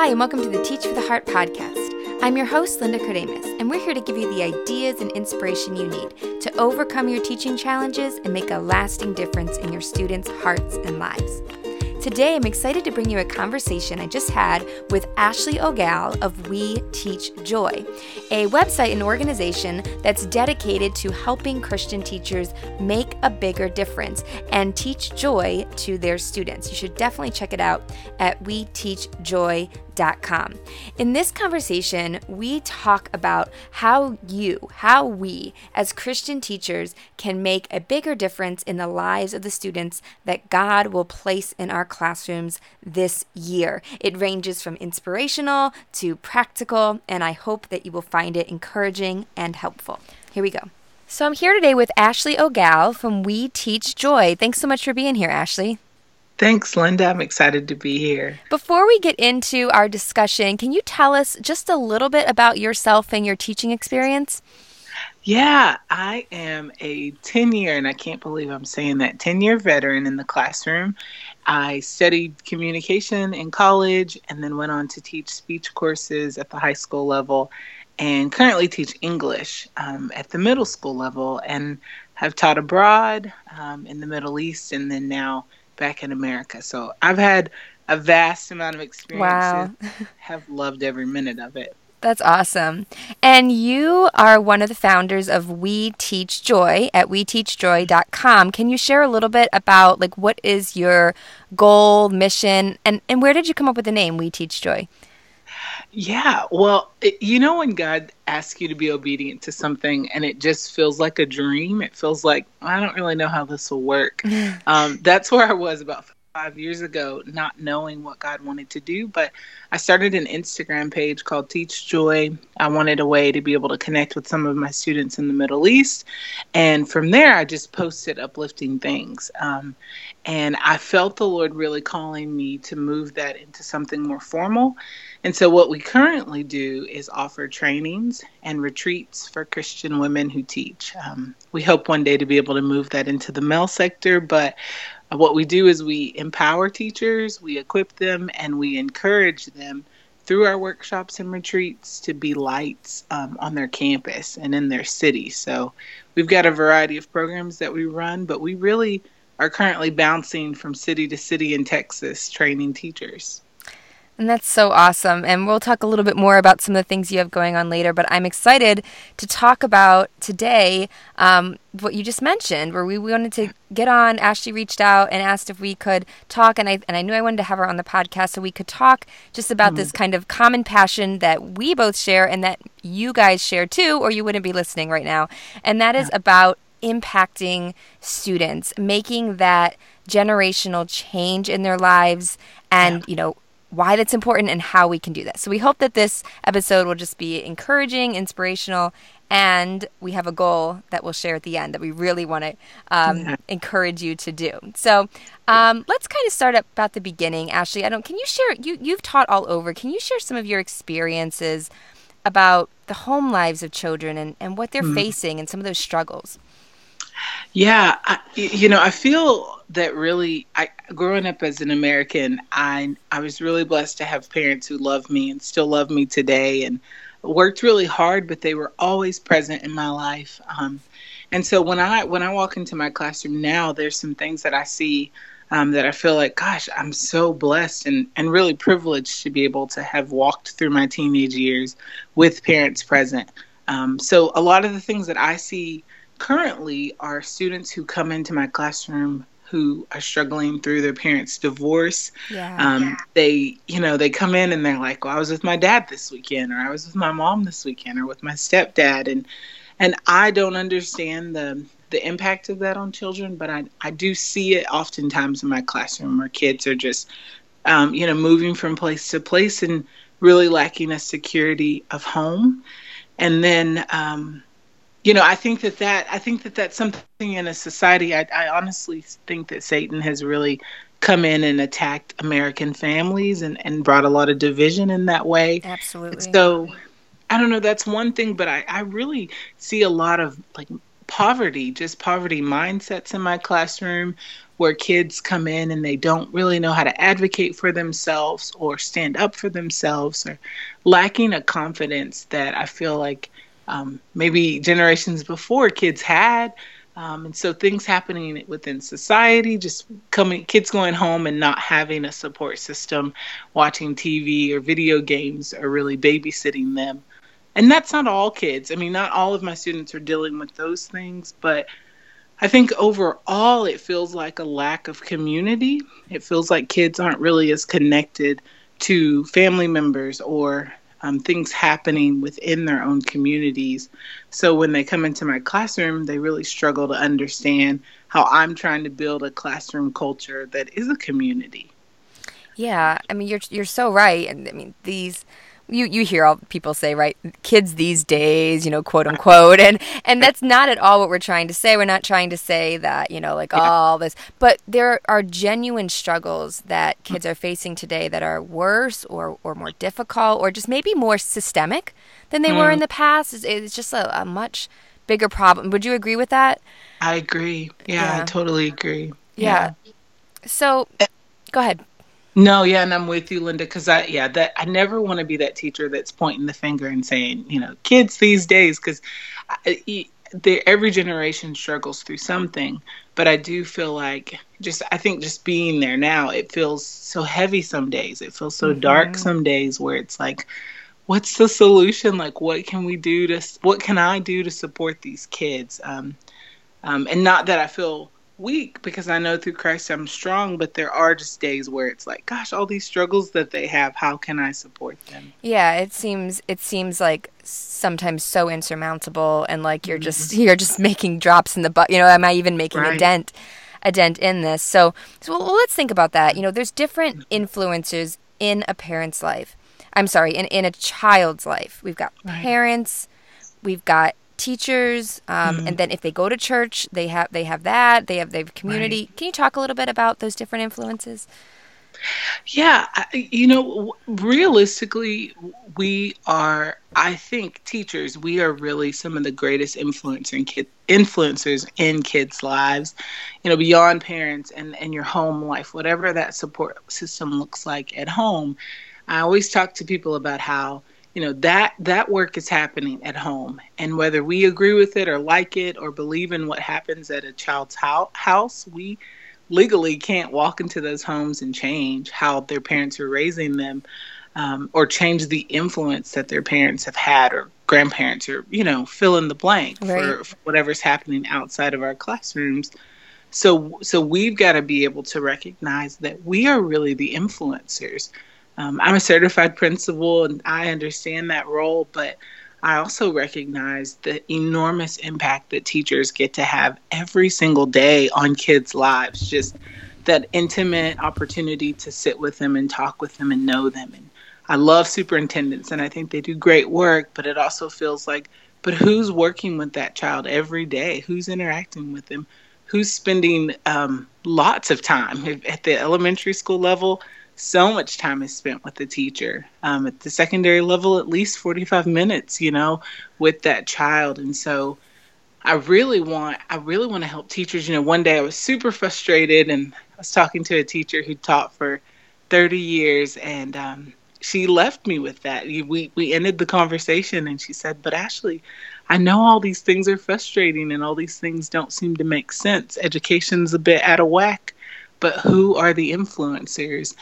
Hi, and welcome to the Teach for the Heart podcast. I'm your host, Linda Kardamis, and we're here to give you the ideas and inspiration you need to overcome your teaching challenges and make a lasting difference in your students' hearts and lives. Today, I'm excited to bring you a conversation I just had with Ashley Ogal of We Teach Joy, a website and organization that's dedicated to helping Christian teachers make a bigger difference and teach joy to their students. You should definitely check it out at weteachjoy.com in this conversation, we talk about how you, how we, as Christian teachers, can make a bigger difference in the lives of the students that God will place in our classrooms this year. It ranges from inspirational to practical, and I hope that you will find it encouraging and helpful. Here we go. So I'm here today with Ashley Ogal from We Teach Joy. Thanks so much for being here, Ashley. Thanks, Linda. I'm excited to be here. Before we get into our discussion, can you tell us just a little bit about yourself and your teaching experience? Yeah, I am a 10 year, and I can't believe I'm saying that, 10 year veteran in the classroom. I studied communication in college and then went on to teach speech courses at the high school level and currently teach English um, at the middle school level and have taught abroad um, in the Middle East and then now back in America. So I've had a vast amount of experience. Wow. have loved every minute of it. That's awesome. And you are one of the founders of We Teach Joy at weteachjoy.com. Can you share a little bit about like what is your goal, mission, and, and where did you come up with the name We Teach Joy? Yeah, well, it, you know when God asks you to be obedient to something and it just feels like a dream, it feels like I don't really know how this will work. um, that's where I was about five years ago, not knowing what God wanted to do. But I started an Instagram page called Teach Joy. I wanted a way to be able to connect with some of my students in the Middle East. And from there, I just posted uplifting things. Um, and I felt the Lord really calling me to move that into something more formal. And so, what we currently do is offer trainings and retreats for Christian women who teach. Um, we hope one day to be able to move that into the male sector, but what we do is we empower teachers, we equip them, and we encourage them through our workshops and retreats to be lights um, on their campus and in their city. So, we've got a variety of programs that we run, but we really are currently bouncing from city to city in Texas training teachers. And that's so awesome. And we'll talk a little bit more about some of the things you have going on later. But I'm excited to talk about today um, what you just mentioned, where we wanted to get on. Ashley reached out and asked if we could talk, and I and I knew I wanted to have her on the podcast so we could talk just about mm-hmm. this kind of common passion that we both share and that you guys share too, or you wouldn't be listening right now. And that is about impacting students, making that generational change in their lives and yeah. you know why that's important and how we can do that. So we hope that this episode will just be encouraging, inspirational, and we have a goal that we'll share at the end that we really want to um, yeah. encourage you to do. So um, let's kind of start about the beginning, Ashley. I don't. Can you share? You you've taught all over. Can you share some of your experiences about the home lives of children and, and what they're mm-hmm. facing and some of those struggles? Yeah, I, you know, I feel that really, I growing up as an American, I I was really blessed to have parents who loved me and still love me today, and worked really hard, but they were always present in my life. Um, and so when I when I walk into my classroom now, there's some things that I see um, that I feel like, gosh, I'm so blessed and and really privileged to be able to have walked through my teenage years with parents present. Um, so a lot of the things that I see currently are students who come into my classroom who are struggling through their parents' divorce. Yeah, um, yeah. They, you know, they come in and they're like, "Well, I was with my dad this weekend, or I was with my mom this weekend, or with my stepdad," and and I don't understand the the impact of that on children, but I I do see it oftentimes in my classroom where kids are just, um, you know, moving from place to place and really lacking a security of home, and then. Um, you know, I think that that I think that that's something in a society. I, I honestly think that Satan has really come in and attacked American families and, and brought a lot of division in that way. Absolutely. So I don't know, that's one thing, but I, I really see a lot of like poverty, just poverty mindsets in my classroom where kids come in and they don't really know how to advocate for themselves or stand up for themselves or lacking a confidence that I feel like um, maybe generations before kids had. Um, and so things happening within society, just coming, kids going home and not having a support system, watching TV or video games, or really babysitting them. And that's not all kids. I mean, not all of my students are dealing with those things, but I think overall it feels like a lack of community. It feels like kids aren't really as connected to family members or um, things happening within their own communities. So when they come into my classroom, they really struggle to understand how I'm trying to build a classroom culture that is a community. Yeah, I mean you're you're so right, and I mean these you you hear all people say right kids these days you know quote unquote and and that's not at all what we're trying to say. We're not trying to say that you know like yeah. all this but there are genuine struggles that kids are facing today that are worse or or more difficult or just maybe more systemic than they mm. were in the past. It's, it's just a, a, much bigger problem. Would you agree with that? I agree. Yeah, yeah. i totally agree. Yeah, yeah. so go ahead no, yeah, and I'm with you, Linda, because I, yeah, that I never want to be that teacher that's pointing the finger and saying, you know, kids these days, because every generation struggles through something. But I do feel like just, I think just being there now, it feels so heavy some days. It feels so mm-hmm. dark some days where it's like, what's the solution? Like, what can we do to, what can I do to support these kids? Um, um, and not that I feel weak because I know through Christ I'm strong, but there are just days where it's like, gosh, all these struggles that they have, how can I support them? Yeah, it seems it seems like sometimes so insurmountable and like you're just mm-hmm. you're just making drops in the butt. You know, am I even making right. a dent a dent in this? So, so well, let's think about that. You know, there's different mm-hmm. influences in a parent's life. I'm sorry, in in a child's life. We've got right. parents, we've got teachers um, mm-hmm. and then if they go to church they have they have that they have they have community right. can you talk a little bit about those different influences yeah you know realistically we are i think teachers we are really some of the greatest influencer in kid, influencers in kids lives you know beyond parents and and your home life whatever that support system looks like at home i always talk to people about how you know that that work is happening at home. And whether we agree with it or like it or believe in what happens at a child's house we legally can't walk into those homes and change how their parents are raising them um, or change the influence that their parents have had or grandparents or you know fill in the blank right. for, for whatever's happening outside of our classrooms. So so we've got to be able to recognize that we are really the influencers um, I'm a certified principal and I understand that role, but I also recognize the enormous impact that teachers get to have every single day on kids' lives. Just that intimate opportunity to sit with them and talk with them and know them. And I love superintendents and I think they do great work, but it also feels like, but who's working with that child every day? Who's interacting with them? Who's spending um, lots of time at the elementary school level? So much time is spent with the teacher. Um, at the secondary level, at least 45 minutes, you know, with that child. And so I really want, I really want to help teachers. You know, one day I was super frustrated and I was talking to a teacher who taught for 30 years and, um, she left me with that. We we ended the conversation and she said, "But Ashley, I know all these things are frustrating and all these things don't seem to make sense. Education's a bit out of whack, but who are the influencers?"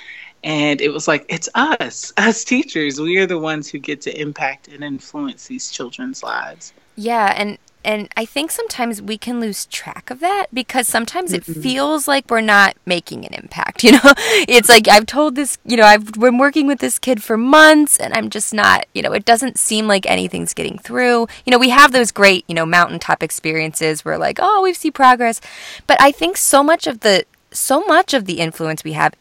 And it was like, it's us, us teachers. We are the ones who get to impact and influence these children's lives. Yeah. And, and I think sometimes we can lose track of that because sometimes it mm-hmm. feels like we're not making an impact. You know, it's like I've told this, you know, I've been working with this kid for months and I'm just not, you know, it doesn't seem like anything's getting through. You know, we have those great, you know, mountaintop experiences where like, oh, we see progress. But I think so much of the, so much of the influence we have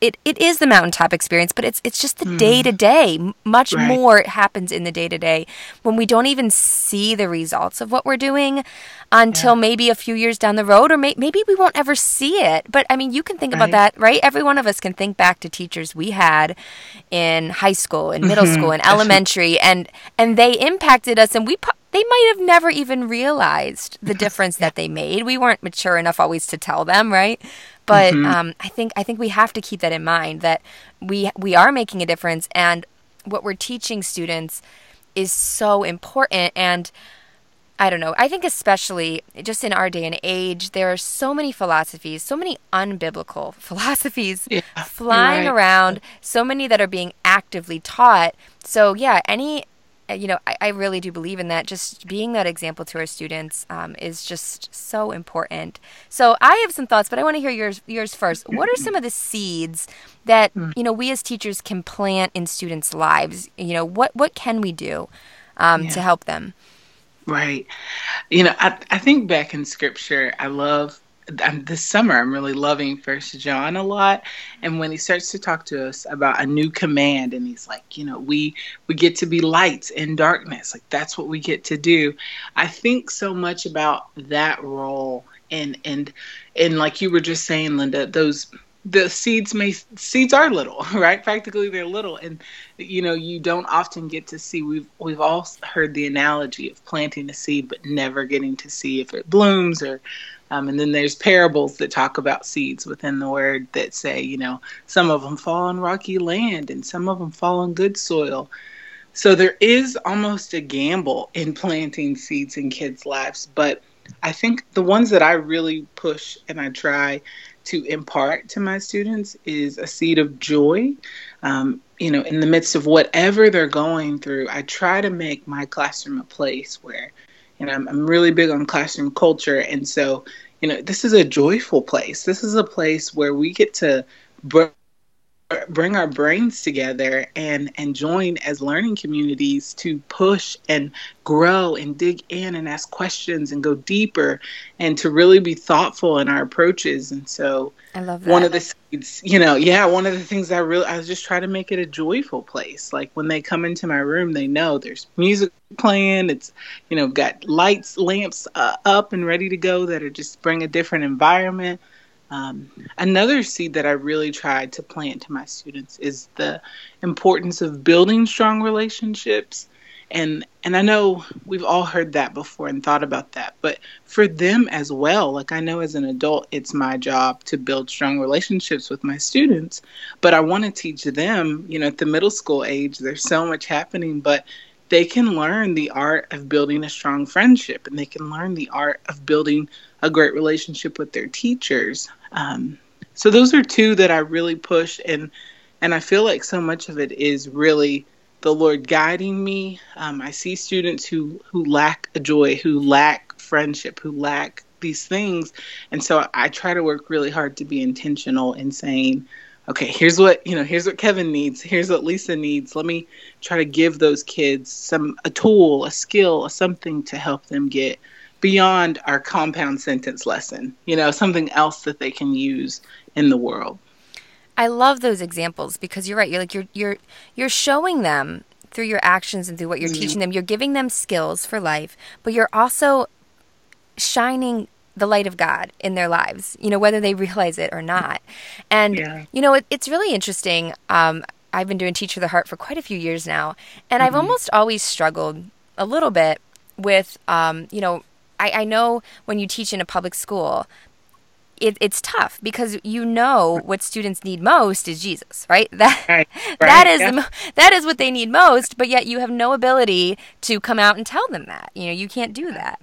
it, it is the mountaintop experience, but it's it's just the day to day. Much right. more happens in the day to day when we don't even see the results of what we're doing until yeah. maybe a few years down the road, or may, maybe we won't ever see it. But I mean, you can think right. about that, right? Every one of us can think back to teachers we had in high school, in middle mm-hmm. school, in elementary, and and they impacted us, and we they might have never even realized the difference that they made. We weren't mature enough always to tell them, right? But mm-hmm. um, I think I think we have to keep that in mind that we we are making a difference, and what we're teaching students is so important. And I don't know. I think especially just in our day and age, there are so many philosophies, so many unbiblical philosophies yeah, flying right. around, so many that are being actively taught. So yeah, any you know, I, I, really do believe in that. Just being that example to our students um, is just so important. So I have some thoughts, but I want to hear yours yours first. What are some of the seeds that hmm. you know we as teachers can plant in students' lives? You know, what what can we do um, yeah. to help them? Right. You know, I I think back in scripture, I love I'm, this summer I'm really loving First John a lot, and when he starts to talk to us about a new command, and he's like, you know, we we get to be lights in darkness, like that's what we get to do. I think so much about that role, and and and like you were just saying, Linda, those the seeds may seeds are little right practically they're little and you know you don't often get to see we've we've all heard the analogy of planting a seed but never getting to see if it blooms or um, and then there's parables that talk about seeds within the word that say, you know, some of them fall on rocky land and some of them fall on good soil. So there is almost a gamble in planting seeds in kids' lives. But I think the ones that I really push and I try to impart to my students is a seed of joy. Um, you know, in the midst of whatever they're going through, I try to make my classroom a place where and I'm, I'm really big on classroom culture. And so, you know, this is a joyful place. This is a place where we get to br- bring our brains together and and join as learning communities to push and grow and dig in and ask questions and go deeper and to really be thoughtful in our approaches and so I love that. One of the seeds, you know, yeah, one of the things I really I was just trying to make it a joyful place. Like when they come into my room, they know there's music playing. It's, you know, got lights, lamps uh, up and ready to go that are just bring a different environment. Um, another seed that I really tried to plant to my students is the importance of building strong relationships. And and I know we've all heard that before and thought about that, but for them as well, like I know as an adult, it's my job to build strong relationships with my students, but I want to teach them, you know, at the middle school age, there's so much happening, but they can learn the art of building a strong friendship and they can learn the art of building a great relationship with their teachers. Um, so those are two that I really push and and I feel like so much of it is really the Lord guiding me. Um, I see students who who lack a joy, who lack friendship, who lack these things, and so I try to work really hard to be intentional in saying, okay, here's what you know, here's what Kevin needs, here's what Lisa needs. Let me try to give those kids some a tool, a skill, something to help them get beyond our compound sentence lesson. You know, something else that they can use in the world. I love those examples because you're right. You're like you're you're you're showing them through your actions and through what you're mm-hmm. teaching them. You're giving them skills for life, but you're also shining the light of God in their lives, you know, whether they realize it or not. And, yeah. you know, it, it's really interesting. Um, I've been doing Teach for the Heart for quite a few years now, and mm-hmm. I've almost always struggled a little bit with, um, you know, I, I know when you teach in a public school, it, it's tough because you know what students need most is Jesus, right? That right, right, that is yeah. that is what they need most, but yet you have no ability to come out and tell them that. You know, you can't do that.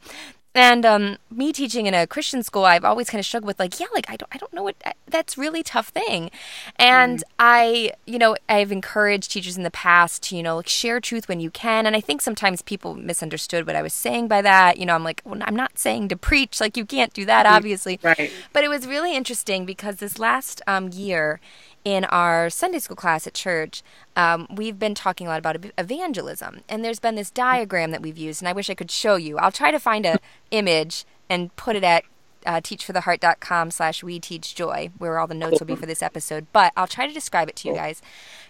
And um, me teaching in a Christian school, I've always kind of struggled with like, yeah, like I don't, I don't know what that's really tough thing. And mm. I, you know, I've encouraged teachers in the past to, you know, like share truth when you can. And I think sometimes people misunderstood what I was saying by that. You know, I'm like, well, I'm not saying to preach, like you can't do that, obviously. Right. But it was really interesting because this last um, year in our Sunday school class at church, um, we've been talking a lot about evangelism, and there's been this diagram that we've used, and I wish I could show you. I'll try to find a image and put it at uh, teachfortheheart.com slash we teach joy where all the notes will be for this episode but i'll try to describe it to you guys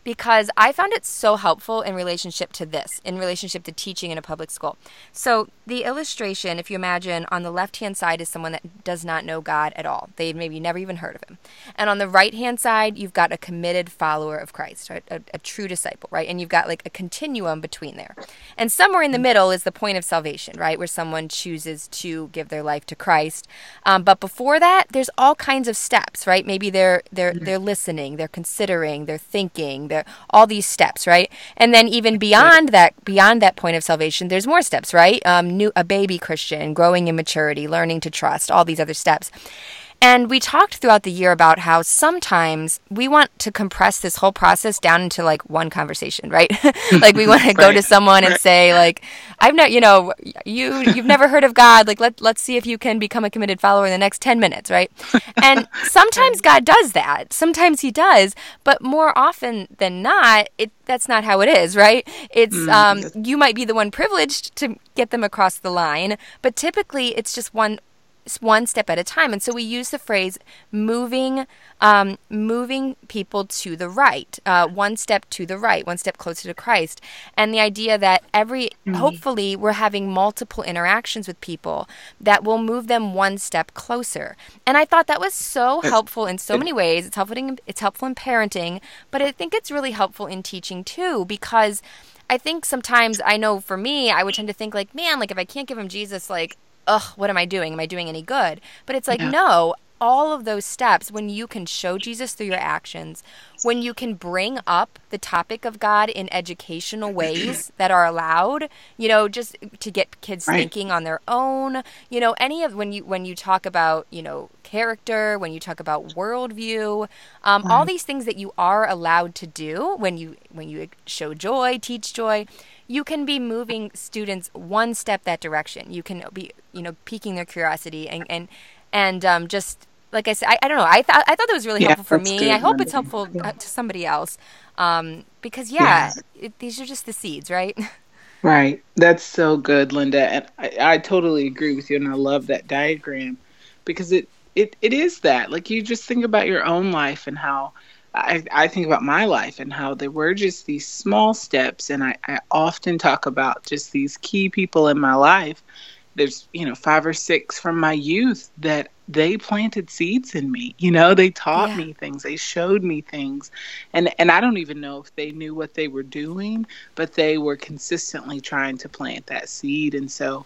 because I found it so helpful in relationship to this, in relationship to teaching in a public school. So, the illustration, if you imagine, on the left hand side is someone that does not know God at all. They've maybe never even heard of him. And on the right hand side, you've got a committed follower of Christ, right? a, a true disciple, right? And you've got like a continuum between there. And somewhere in the middle is the point of salvation, right? Where someone chooses to give their life to Christ. Um, but before that, there's all kinds of steps, right? Maybe they're they're they're listening, they're considering, they're thinking, they're all these steps, right? And then even beyond that, beyond that point of salvation, there's more steps, right? Um, new a baby Christian, growing in maturity, learning to trust, all these other steps. And we talked throughout the year about how sometimes we want to compress this whole process down into like one conversation, right? like we want to go to someone and say like, I've not, you know, you you've never heard of God. Like let let's see if you can become a committed follower in the next 10 minutes, right? And sometimes God does that. Sometimes he does, but more often than not, it that's not how it is, right? It's mm, um you might be the one privileged to get them across the line, but typically it's just one one step at a time. And so we use the phrase moving, um, moving people to the right, uh, one step to the right, one step closer to Christ. And the idea that every, mm-hmm. hopefully, we're having multiple interactions with people that will move them one step closer. And I thought that was so helpful in so many ways. It's helpful in, it's helpful in parenting, but I think it's really helpful in teaching too, because I think sometimes I know for me, I would tend to think like, man, like if I can't give him Jesus, like ugh, what am I doing? Am I doing any good? But it's like, yeah. no, all of those steps, when you can show Jesus through your actions, when you can bring up the topic of God in educational ways that are allowed, you know, just to get kids right. thinking on their own, you know, any of when you when you talk about, you know, character, when you talk about worldview, um, all these things that you are allowed to do when you when you show joy, teach joy you can be moving students one step that direction. You can be, you know, piquing their curiosity and and and um, just like I said, I, I don't know. I thought I thought that was really yeah, helpful for me. Good. I hope it's helpful yeah. to somebody else um, because yeah, yeah. It, these are just the seeds, right? Right. That's so good, Linda, and I, I totally agree with you, and I love that diagram because it it it is that like you just think about your own life and how I, I think about my life and how there were just these small steps. And I, I often talk about just these key people in my life. There's, you know, five or six from my youth that they planted seeds in me. You know, they taught yeah. me things, they showed me things. And and I don't even know if they knew what they were doing, but they were consistently trying to plant that seed. And so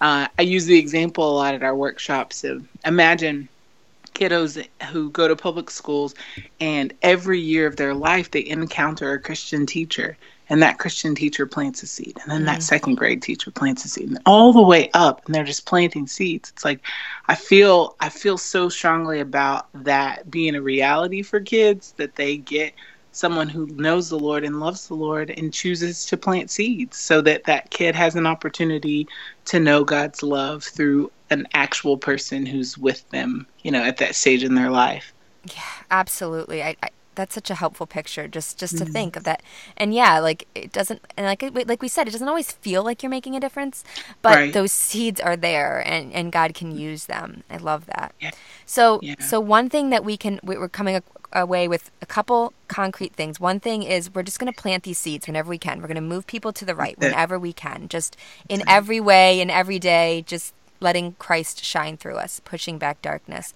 uh, I use the example a lot at our workshops of imagine kiddos who go to public schools and every year of their life they encounter a Christian teacher and that Christian teacher plants a seed and then mm that second grade teacher plants a seed and all the way up and they're just planting seeds. It's like I feel I feel so strongly about that being a reality for kids that they get someone who knows the Lord and loves the Lord and chooses to plant seeds so that that kid has an opportunity to know God's love through an actual person who's with them, you know, at that stage in their life. Yeah, absolutely. I, I that's such a helpful picture just just to mm-hmm. think of that and yeah like it doesn't and like like we said it doesn't always feel like you're making a difference but right. those seeds are there and and god can use them i love that yeah. so yeah. so one thing that we can we're coming away with a couple concrete things. One thing is we're just going to plant these seeds whenever we can. We're going to move people to the right whenever we can, just in every way, in every day, just letting Christ shine through us, pushing back darkness.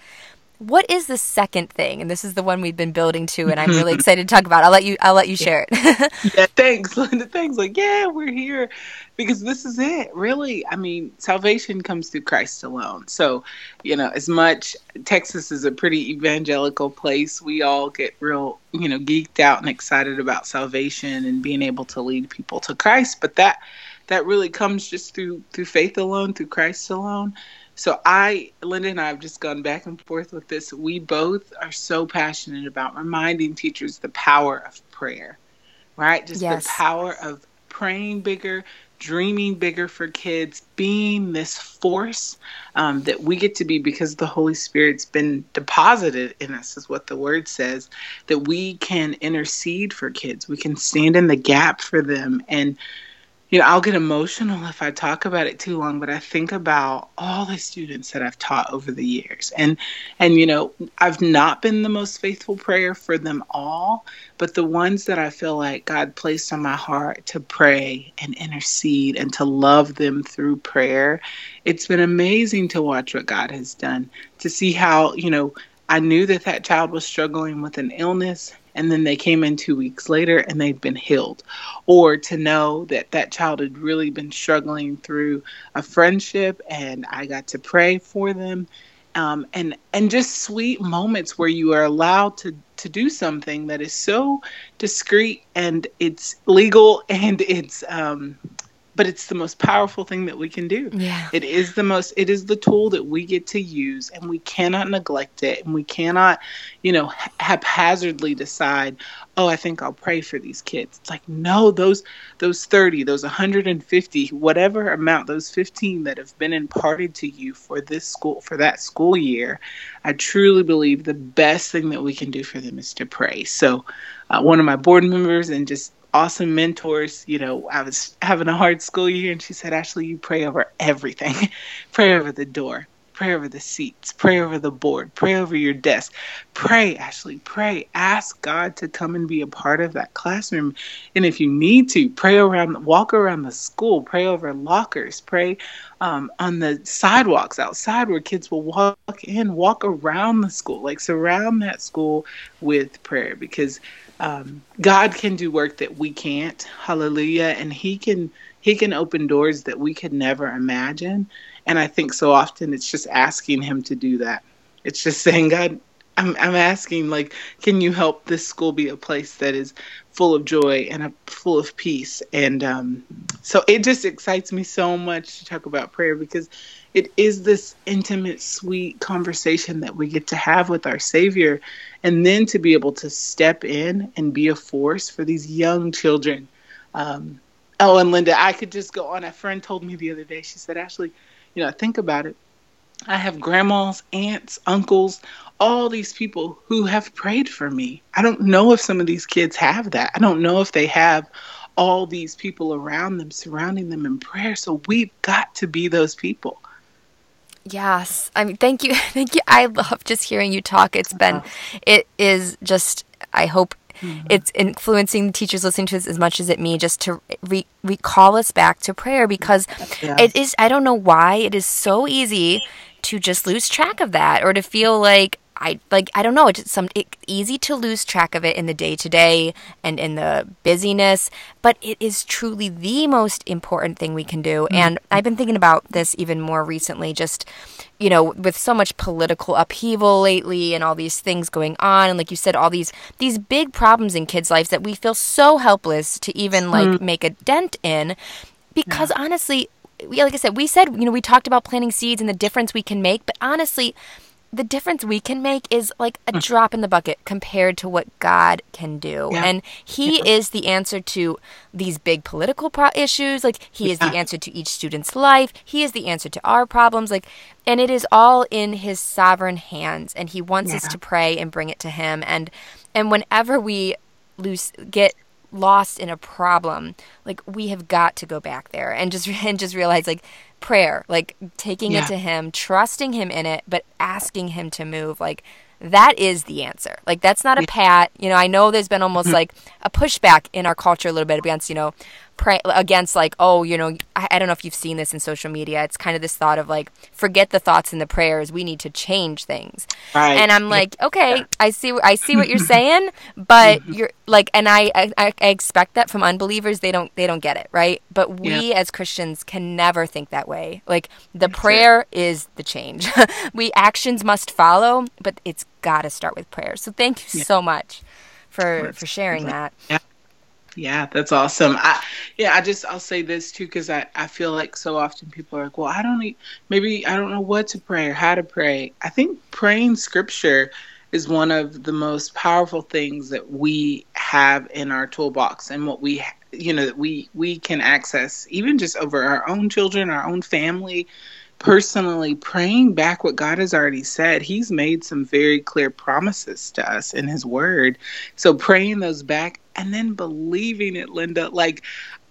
What is the second thing? And this is the one we've been building to, and I'm really excited to talk about. I'll let you. I'll let you share it. yeah, thanks, Linda. Thanks. Like, yeah, we're here because this is it. Really, I mean, salvation comes through Christ alone. So, you know, as much Texas is a pretty evangelical place, we all get real, you know, geeked out and excited about salvation and being able to lead people to Christ. But that that really comes just through through faith alone, through Christ alone. So I, Linda and I have just gone back and forth with this. We both are so passionate about reminding teachers the power of prayer, right? Just yes. the power of praying bigger, dreaming bigger for kids, being this force um, that we get to be because the Holy Spirit's been deposited in us, is what the word says, that we can intercede for kids. We can stand in the gap for them and you know, I'll get emotional if I talk about it too long, but I think about all the students that I've taught over the years. And and you know, I've not been the most faithful prayer for them all, but the ones that I feel like God placed on my heart to pray and intercede and to love them through prayer, it's been amazing to watch what God has done. To see how, you know, I knew that that child was struggling with an illness and then they came in two weeks later and they'd been healed. Or to know that that child had really been struggling through a friendship and i got to pray for them. Um, and and just sweet moments where you are allowed to to do something that is so discreet and it's legal and it's um, but it's the most powerful thing that we can do. Yeah. It is the most it is the tool that we get to use and we cannot neglect it and we cannot, you know, haphazardly decide, "Oh, I think I'll pray for these kids." It's like, "No, those those 30, those 150, whatever amount, those 15 that have been imparted to you for this school for that school year, I truly believe the best thing that we can do for them is to pray." So, uh, one of my board members and just awesome mentors. You know, I was having a hard school year, and she said, Ashley, you pray over everything. pray over the door, pray over the seats, pray over the board, pray over your desk. Pray, Ashley, pray. Ask God to come and be a part of that classroom. And if you need to, pray around, walk around the school, pray over lockers, pray um, on the sidewalks outside where kids will walk in, walk around the school, like surround that school with prayer because um, God can do work that we can't. Hallelujah. And he can he can open doors that we could never imagine. And I think so often it's just asking him to do that. It's just saying, God, I'm I'm asking like, can you help this school be a place that is full of joy and a, full of peace? And um, so it just excites me so much to talk about prayer because it is this intimate, sweet conversation that we get to have with our Savior, and then to be able to step in and be a force for these young children. Um, oh, and Linda, I could just go on. A friend told me the other day, she said, Ashley, you know, think about it. I have grandmas, aunts, uncles, all these people who have prayed for me. I don't know if some of these kids have that. I don't know if they have all these people around them, surrounding them in prayer. So we've got to be those people. Yes. I mean, thank you. Thank you. I love just hearing you talk. It's been, uh-huh. it is just, I hope mm-hmm. it's influencing the teachers listening to this as much as it me just to re- recall us back to prayer because yes. it is, I don't know why it is so easy to just lose track of that or to feel like I like I don't know it's some it, easy to lose track of it in the day to day and in the busyness but it is truly the most important thing we can do mm-hmm. and I've been thinking about this even more recently just you know with so much political upheaval lately and all these things going on and like you said all these these big problems in kids lives that we feel so helpless to even like mm-hmm. make a dent in because yeah. honestly like I said we said you know we talked about planting seeds and the difference we can make but honestly the difference we can make is like a mm. drop in the bucket compared to what God can do. Yeah. And He yeah. is the answer to these big political pro- issues. Like, He yeah. is the answer to each student's life. He is the answer to our problems. Like, and it is all in His sovereign hands. And He wants us to pray and bring it to Him. And, and whenever we lose, get lost in a problem, like, we have got to go back there and just, and just realize, like, prayer, like taking yeah. it to him, trusting him in it, but asking him to move. Like that is the answer. Like that's not a pat. You know, I know there's been almost mm-hmm. like a pushback in our culture a little bit against, you know, pray against like oh you know I, I, don't know if you've seen this in social media. It's kind of this thought of like forget the thoughts and the prayers. We need to change things. Right. and i'm like okay yeah. i see i see what you're saying but mm-hmm. you're like and I, I, I expect that from unbelievers. They don't they don't get it right? But we yeah. as christians can never think that way. Like the That's prayer it. is the change. We actions must follow but it's got to start with prayer. So thank you yeah. so much for for sharing that yeah that's awesome. I, yeah, I just I'll say this too because I I feel like so often people are like, well, I don't need, maybe I don't know what to pray or how to pray. I think praying scripture is one of the most powerful things that we have in our toolbox and what we you know that we we can access even just over our own children, our own family personally praying back what God has already said. He's made some very clear promises to us in His Word. So praying those back and then believing it, Linda. Like,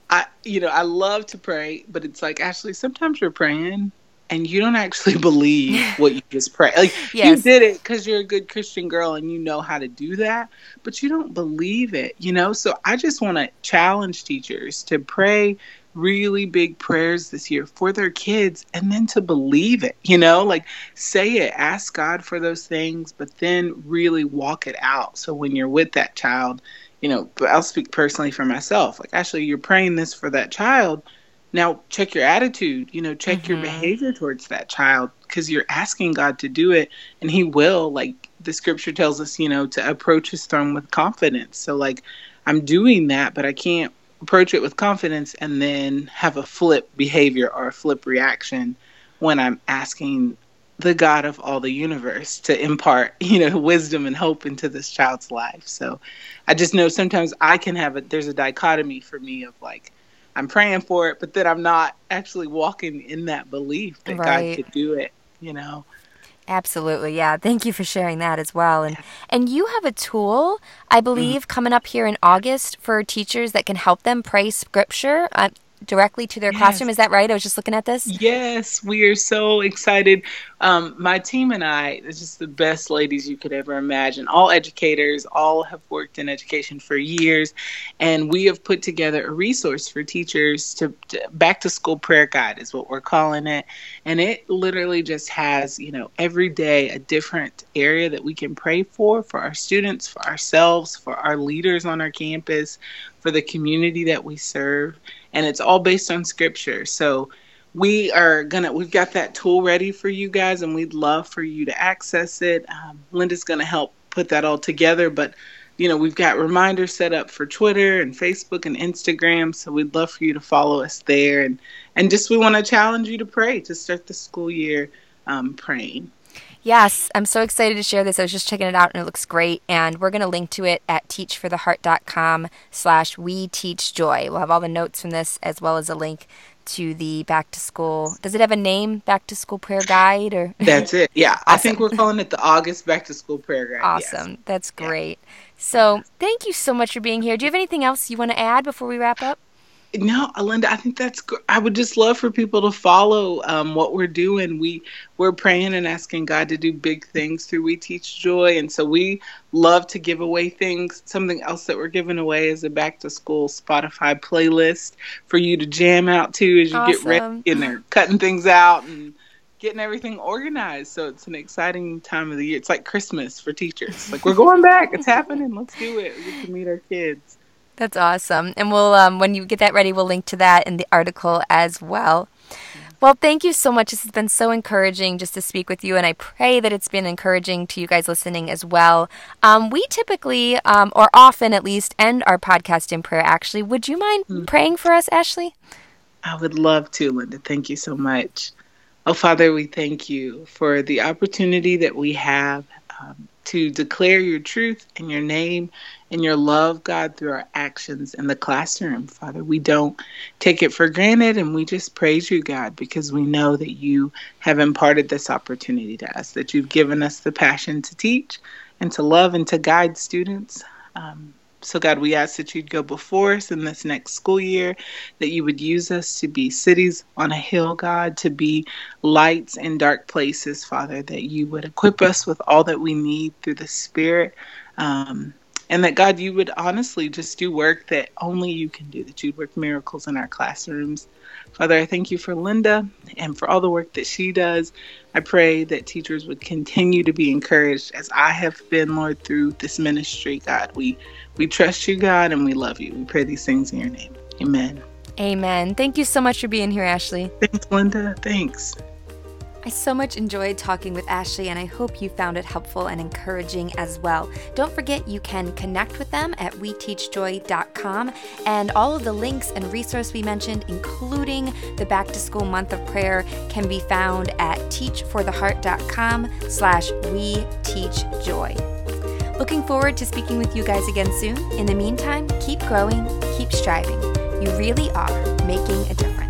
I, you know, I love to pray, but it's like, Ashley, sometimes you're praying and you don't actually believe what you just pray. Like yes. you did it because you're a good Christian girl and you know how to do that, but you don't believe it, you know? So I just want to challenge teachers to pray really big prayers this year for their kids and then to believe it, you know, like say it, ask God for those things, but then really walk it out. So when you're with that child, you know, I'll speak personally for myself. Like, actually, you're praying this for that child now, check your attitude, you know, check mm-hmm. your behavior towards that child because you're asking God to do it and He will. Like the scripture tells us, you know, to approach His throne with confidence. So, like, I'm doing that, but I can't approach it with confidence and then have a flip behavior or a flip reaction when I'm asking the God of all the universe to impart, you know, wisdom and hope into this child's life. So I just know sometimes I can have a, there's a dichotomy for me of like, I'm praying for it, but then I'm not actually walking in that belief that right. God could do it, you know. Absolutely. Yeah. Thank you for sharing that as well. And and you have a tool, I mm-hmm. believe, mm-hmm. coming up here in August for teachers that can help them pray scripture. Uh, directly to their yes. classroom. Is that right? I was just looking at this. Yes, we are so excited. Um, my team and I, it's just the best ladies you could ever imagine. All educators, all have worked in education for years, and we have put together a resource for teachers to, to back to school prayer guide is what we're calling it, and it literally just has you know every day a different area that we can pray for for our students, for ourselves, for our leaders on our campus, for the community that we serve and it's all based on scripture. So we are gonna we've got that tool ready for you guys, and we'd love for you to access it. Um, Linda's gonna help put that all together, but you know we've got reminders set up for Twitter and Facebook and Instagram, so we'd love for you to follow us there, and and just we want to challenge you to pray to start the school year um, praying. Yes, I'm so excited to share this. I was just checking it out and it looks great. And we're going to link to it at teachfortheheart.com slash we teach joy. We'll have all the notes from this as well as a link to the back to school. Does it have a name, back to school prayer guide or That's it. Yeah. awesome. I think we're calling it the August back to school prayer guide. Awesome. Yes. That's great. Yeah. So, thank you so much for being here. Do you have anything else you want to add before we wrap up? No, Linda, I think that's. I would just love for people to follow um, what we're doing. We we're praying and asking God to do big things through We Teach Joy, and so we love to give away things. Something else that we're giving away is a back to school Spotify playlist for you to jam out to as you awesome. get ready and they're cutting things out and getting everything organized. So it's an exciting time of the year. It's like Christmas for teachers. Like we're going back. It's happening. Let's do it. We get to meet our kids. That's awesome. And we'll, um, when you get that ready, we'll link to that in the article as well. Well, thank you so much. This has been so encouraging just to speak with you, and I pray that it's been encouraging to you guys listening as well. Um, we typically, um, or often at least, end our podcast in prayer. Actually, would you mind mm-hmm. praying for us, Ashley? I would love to, Linda. Thank you so much. Oh, Father, we thank you for the opportunity that we have um, to declare your truth and your name and your love, God, through our actions in the classroom. Father, we don't take it for granted and we just praise you, God, because we know that you have imparted this opportunity to us, that you've given us the passion to teach and to love and to guide students. Um, so, God, we ask that you'd go before us in this next school year, that you would use us to be cities on a hill, God, to be lights in dark places, Father, that you would equip us with all that we need through the Spirit. Um, and that God, you would honestly just do work that only you can do, that you'd work miracles in our classrooms. Father, I thank you for Linda and for all the work that she does. I pray that teachers would continue to be encouraged as I have been, Lord, through this ministry. God, we we trust you, God, and we love you. We pray these things in your name. Amen. Amen. Thank you so much for being here, Ashley. Thanks, Linda. Thanks. I so much enjoyed talking with Ashley, and I hope you found it helpful and encouraging as well. Don't forget you can connect with them at weteachjoy.com, and all of the links and resources we mentioned, including the Back to School Month of Prayer, can be found at teachfortheheart.com slash we teach joy. Looking forward to speaking with you guys again soon. In the meantime, keep growing, keep striving. You really are making a difference.